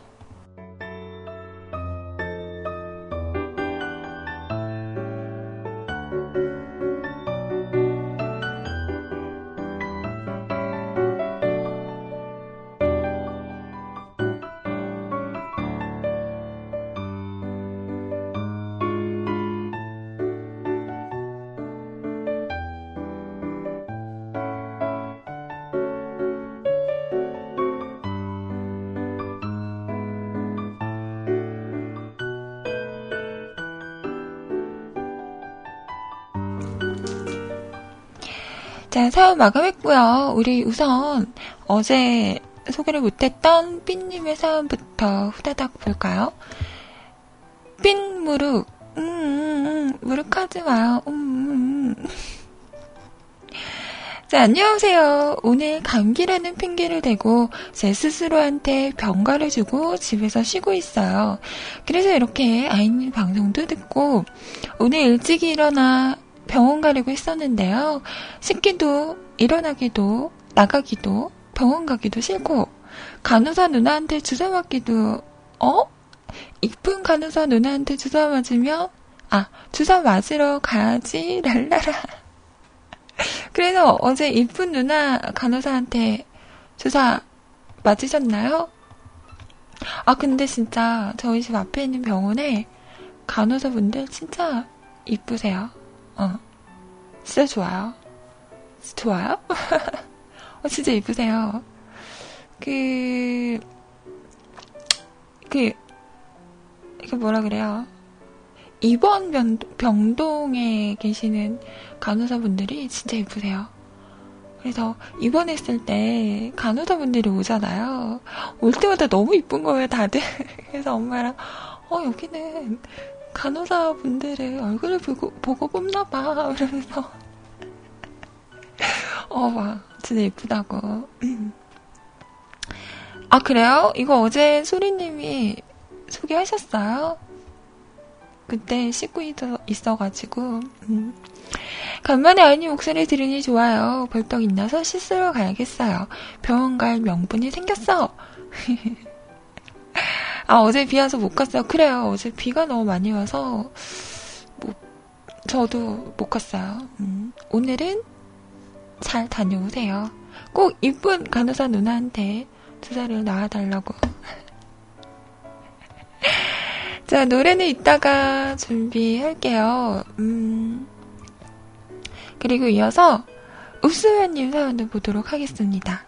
자, 사연 마감했고요. 우리 우선 어제 소개를 못했던 삔님의 사연부터 후다닥 볼까요? 삔 무룩, 음, 음, 음, 무룩하지 마요. 음, 음, 음. (laughs) 자, 안녕하세요. 오늘 감기라는 핑계를 대고 제 스스로한테 병가를 주고 집에서 쉬고 있어요. 그래서 이렇게 아이님 방송도 듣고 오늘 일찍 일어나 병원 가려고 했었는데요. 씻기도, 일어나기도, 나가기도, 병원 가기도 싫고, 간호사 누나한테 주사 맞기도, 어? 이쁜 간호사 누나한테 주사 맞으면, 아, 주사 맞으러 가야지, 랄라라. (laughs) 그래서 어제 이쁜 누나 간호사한테 주사 맞으셨나요? 아, 근데 진짜 저희 집 앞에 있는 병원에 간호사분들 진짜 이쁘세요. 어. 진짜 좋아요. 좋아요? (laughs) 어, 진짜 이쁘세요. 그, 그, 그 뭐라 그래요? 이번 병, 병동에 계시는 간호사분들이 진짜 이쁘세요. 그래서 입원했을 때 간호사분들이 오잖아요. 올 때마다 너무 이쁜 거예요, 다들. (laughs) 그래서 엄마랑, 어, 여기는 간호사분들의 얼굴을 보고, 보고 뽑나봐. 이러면서. (laughs) 어, 막, 진짜 예쁘다고. (clears throat) 아, 그래요? 이거 어제 소리님이 소개하셨어요? 그때 씻고 있어, 가지고 음. 간만에 아이니 목소리 들으니 좋아요. 벌떡 있나서 씻으러 가야겠어요. 병원 갈 명분이 생겼어. (laughs) 아, 어제 비 와서 못 갔어요. 그래요. 어제 비가 너무 많이 와서, 뭐, 저도 못 갔어요. 음. 오늘은 잘 다녀오세요. 꼭 이쁜 간호사 누나한테 주사를 놔달라고. (laughs) 자, 노래는 이따가 준비할게요. 음. 그리고 이어서 읍수연님 사연을 보도록 하겠습니다.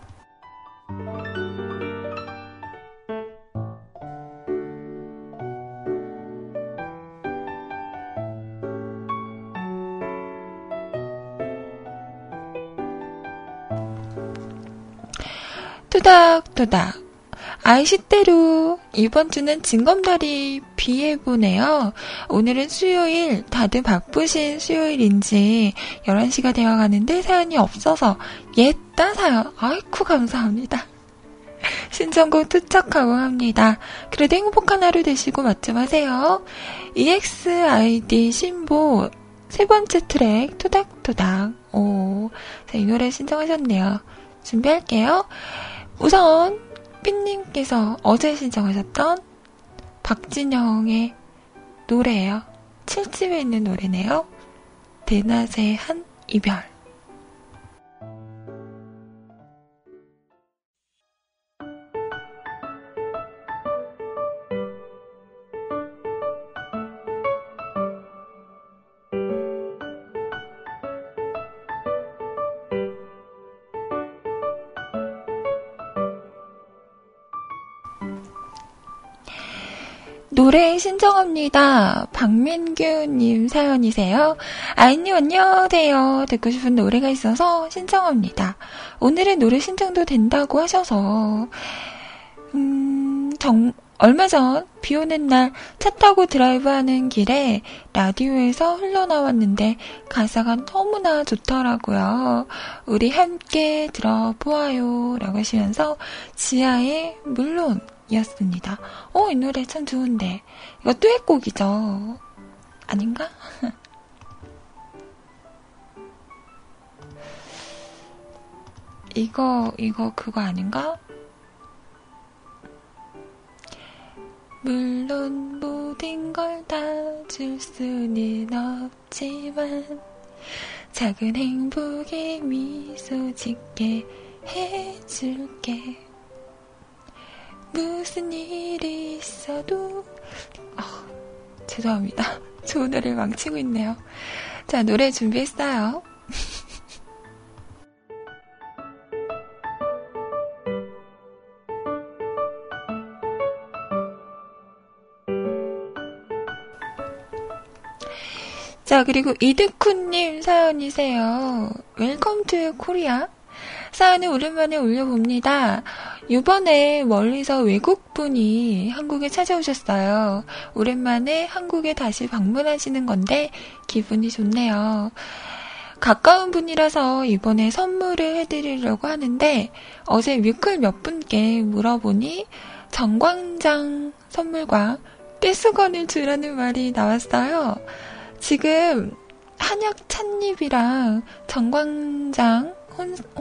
토닥토닥. 아이시대로 이번 주는 진검다리 비에 보네요. 오늘은 수요일 다들 바쁘신 수요일인지 11시가 되어 가는데 사연이 없어서 옛다 사연. 아이쿠 감사합니다. (laughs) 신청곡 투척하고 합니다. 그래도 행복한 하루 되시고 맛좀 하세요. EXID 신보 세 번째 트랙 토닥토닥. 오, 자, 이 노래 신청하셨네요. 준비할게요. 우선 삐님께서 어제 신청하셨던 박진영의 노래예요. 7집에 있는 노래네요. 대낮의 한 이별. 노래 신청합니다. 박민규님 사연이세요. 아이님 안녕하세요. 듣고 싶은 노래가 있어서 신청합니다. 오늘은 노래 신청도 된다고 하셔서, 음, 정, 얼마 전 비 오는 날 차 타고 드라이브 하는 길에 라디오에서 흘러나왔는데 가사가 너무나 좋더라고요. 우리 함께 들어보아요. 라고 하시면서 지하에 물론 이었습니다. 어, 이 노래 참 좋은데. 이거 듀엣곡이죠. 아닌가? (laughs) 이거, 이거 그거 아닌가? 물론 모든 걸 다 줄 수는 없지만 작은 행복에 미소 짓게 해줄게. 무슨 일이 있어도 어, 죄송합니다. (laughs) 좋은 노래를 망치고 있네요. 자, 노래 준비했어요. (laughs) 자, 그리고 이드쿠님 사연이세요. Welcome to Korea. 사연을 오랜만에 올려봅니다. 이번에 멀리서 외국분이 한국에 찾아오셨어요. 오랜만에 한국에 다시 방문하시는 건데 기분이 좋네요. 가까운 분이라서 이번에 선물을 해드리려고 하는데 어제 뮤클 몇 분께 물어보니 정관장 선물과 떼수건을 주라는 말이 나왔어요. 지금 한약 찻잎이랑 정광장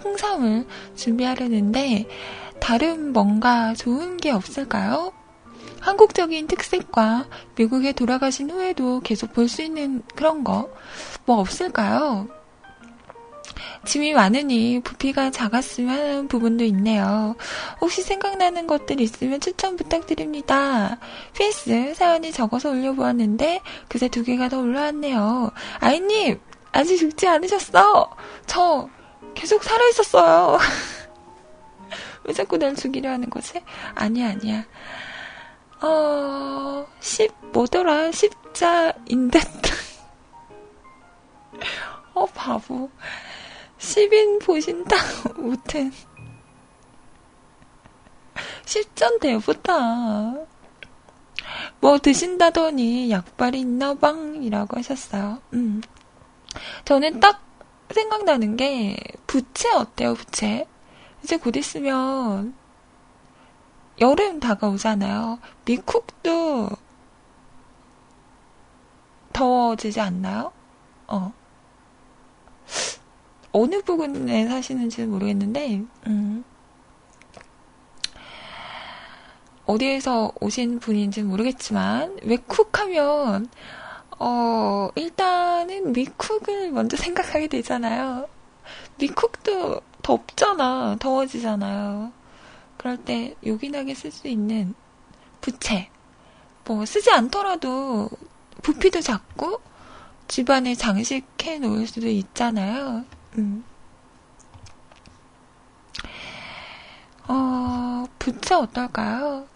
홍삼을 준비하려는데 다른 뭔가 좋은 게 없을까요? 한국적인 특색과 미국에 돌아가신 후에도 계속 볼 수 있는 그런 거 뭐 없을까요? 짐이 많으니 부피가 작았으면 하는 부분도 있네요. 혹시 생각나는 것들 있으면 추천 부탁드립니다. PS 사연이 적어서 올려보았는데 그새 두 개가 더 올라왔네요. 아이님 아직 죽지 않으셨어. 저 계속 살아있었어요. (laughs) 왜 자꾸 날 죽이려 하는 거지? 아니야 아니야. 어, 10, 뭐더라? 십자인 듯. (laughs) 어, 바보. 10인 보신다. 무튼. 10전 대보다. 뭐 드신다더니 약발이 있나방? 이라고 하셨어요. 음. 저는 딱 생각나는 게, 부채 어때요, 부채? 이제 곧 있으면 여름 다가오잖아요. 미쿡도 더워지지 않나요? 어. 어느 부근에 사시는지 모르겠는데, 음. 어디에서 오신 분인지는 모르겠지만, 외쿡 하면, 어, 일단은 미쿡을 먼저 생각하게 되잖아요. 미쿡도 덥잖아. 더워지잖아요. 그럴 때 요긴하게 쓸 수 있는 부채. 뭐 쓰지 않더라도 부피도 작고 집안에 장식해 놓을 수도 있잖아요. 음. 어, 부채 어떨까요?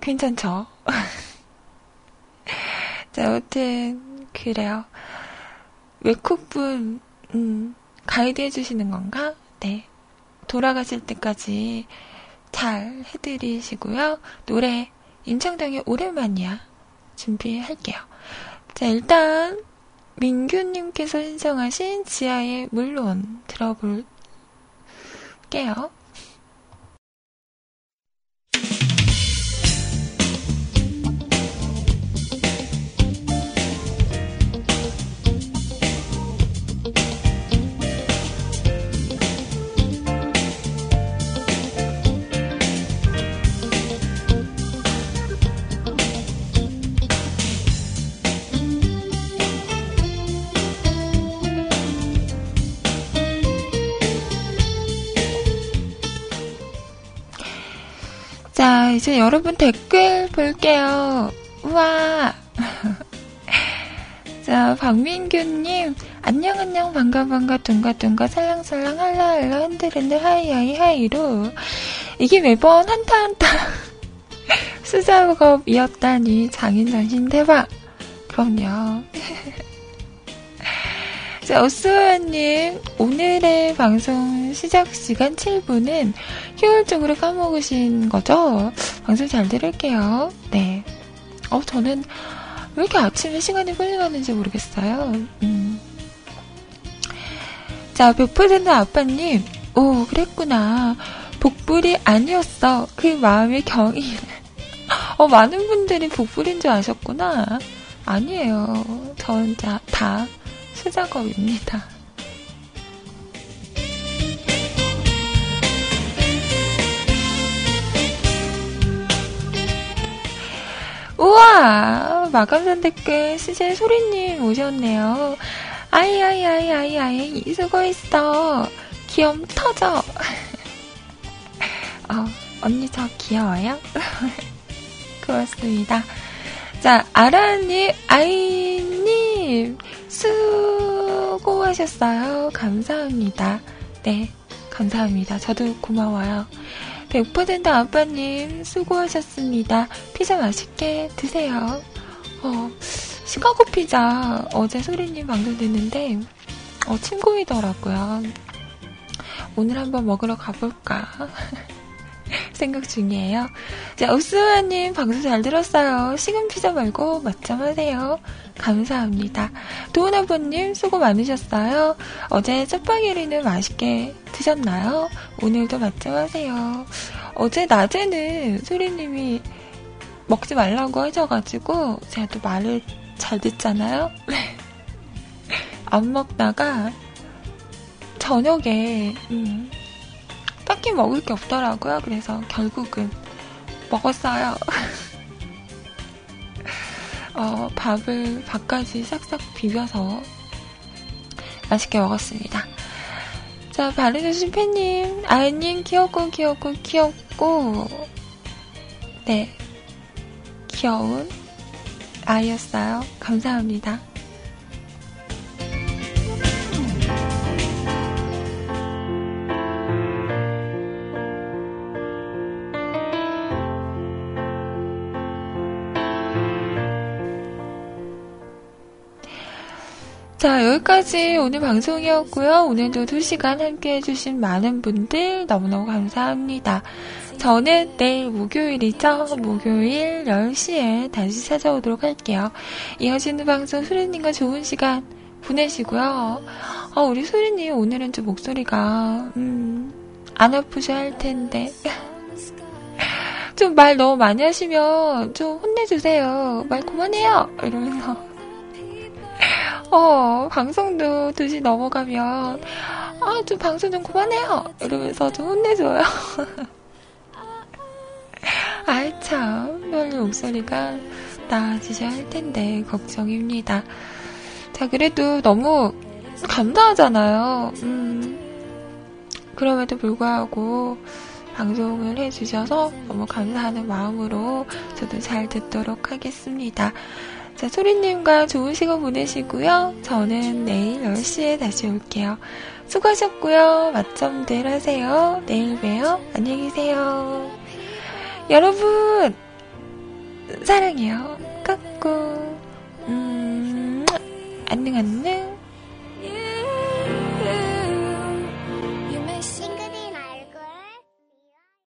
괜찮죠? (laughs) 자, 아무튼, 그래요. 외국분, 음, 가이드 해주시는 건가? 네. 돌아가실 때까지 잘 해드리시고요. 노래 임창정의 오랜만이야 준비할게요. 자 일단 민규님께서 신청하신 지하의 물론 들어볼게요. 자, 이제 여러분 댓글 볼게요. 우와. (laughs) 자, 박민규님, 안녕, 안녕, 반가, 반가, 둥가, 둥가, 살랑살랑, 할라, 할라, 흔들흔들, hi hi, hi로. 이게 매번 한 타, 한 타. (laughs) 수작업이었다니, 장인정신 대박. 그럼요. (laughs) 자, 오스와님, 오늘의 방송 시작 시간 7분은 효율적으로 까먹으신 거죠? 방송 잘 들을게요. 네. 어, 저는 왜 이렇게 아침에 시간이 빨리 가는지 모르겠어요. 음. 자, 100% 아빠님, 오, 그랬구나. 복불이 아니었어. 그 마음의 경이. (laughs) 어, 많은 분들이 복불인 줄 아셨구나. 아니에요. 전 자, 다 수작업입니다. 우와! 마감선 댓글 CJ 소리님 오셨네요. 아이, 아이, 아이, 아이, 아이, 수고했어. 귀염 터져. (laughs) 어, 언니 저 귀여워요? (laughs) 고맙습니다. 자, 아라님, 아이님, 수고하셨어요. 감사합니다. 네, 감사합니다. 저도 고마워요. 100% 아빠님, 수고하셨습니다. 피자 맛있게 드세요. 어, 시카고 피자 어제 소리님 방송 됐는데, 어, 친구이더라고요. 오늘 한번 먹으러 가볼까. (laughs) 생각 중이에요. 자, 우스와님 방송 잘 들었어요. 식은 피자 말고 맛점 하세요. 감사합니다. 도훈 아버님 수고 많으셨어요. 어제 짜파게리는 맛있게 드셨나요? 오늘도 맛점 하세요. 어제 낮에는 소리님이 먹지 말라고 하셔가지고 제가 또 말을 잘 듣잖아요. 안 먹다가 저녁에 음, 딱히 먹을 게 없더라고요. 그래서 결국은 먹었어요. (laughs) 어, 밥을 밥까지 싹싹 비벼서 맛있게 먹었습니다. 자, 바르주신 팬님, 아이님 귀엽고 귀엽고 귀엽고 네 귀여운 아이였어요. 감사합니다. 여기까지 오늘 방송이었고요. 오늘도 2시간 함께 해주신 많은 분들 너무너무 감사합니다. 저는 내일 목요일이죠. 목요일 10시에 다시 찾아오도록 할게요. 이어지는 방송 수리님과 좋은 시간 보내시고요. 아, 우리 수리님 오늘은 좀 목소리가, 음, 안 아프셔야 할 텐데. (laughs) 좀 말 너무 많이 하시면 좀 혼내주세요. 말 그만해요! 이러면서. 어, 방송도 2시 넘어가면, 아, 좀 방송 좀 그만해요! 이러면서 좀 혼내줘요. (laughs) 아이, 참, 별로 목소리가 나아지셔야 할 텐데, 걱정입니다. 자, 그래도 너무 감사하잖아요. 음, 그럼에도 불구하고, 방송을 해주셔서 너무 감사하는 마음으로 저도 잘 듣도록 하겠습니다. 자, 소리님과 좋은 시간 보내시고요. 저는 내일 10시에 다시 올게요. 수고하셨고요. 맛점들 하세요. 내일 봬요. 안녕히 계세요. 여러분, 사랑해요. 깎고, 음, 안녕, 안녕.